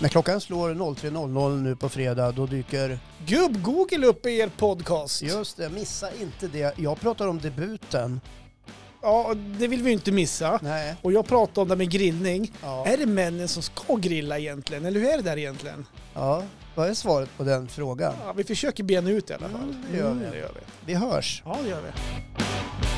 När klockan slår 03.00 nu på fredag, då dyker... Gubb-Google upp i er podcast. Just det, missa inte det. Jag pratar om debuten. Ja, det vill vi ju inte missa. Nej. Och jag pratar om det med grillning. Ja. Är det männen som ska grilla egentligen? Eller hur är det där egentligen? ja. Vad är svaret på den frågan? Ja, vi försöker bena ut det i alla mm, fall. Mm, det gör vi. Mm, det gör vi. Vi hörs. Ja, det gör vi.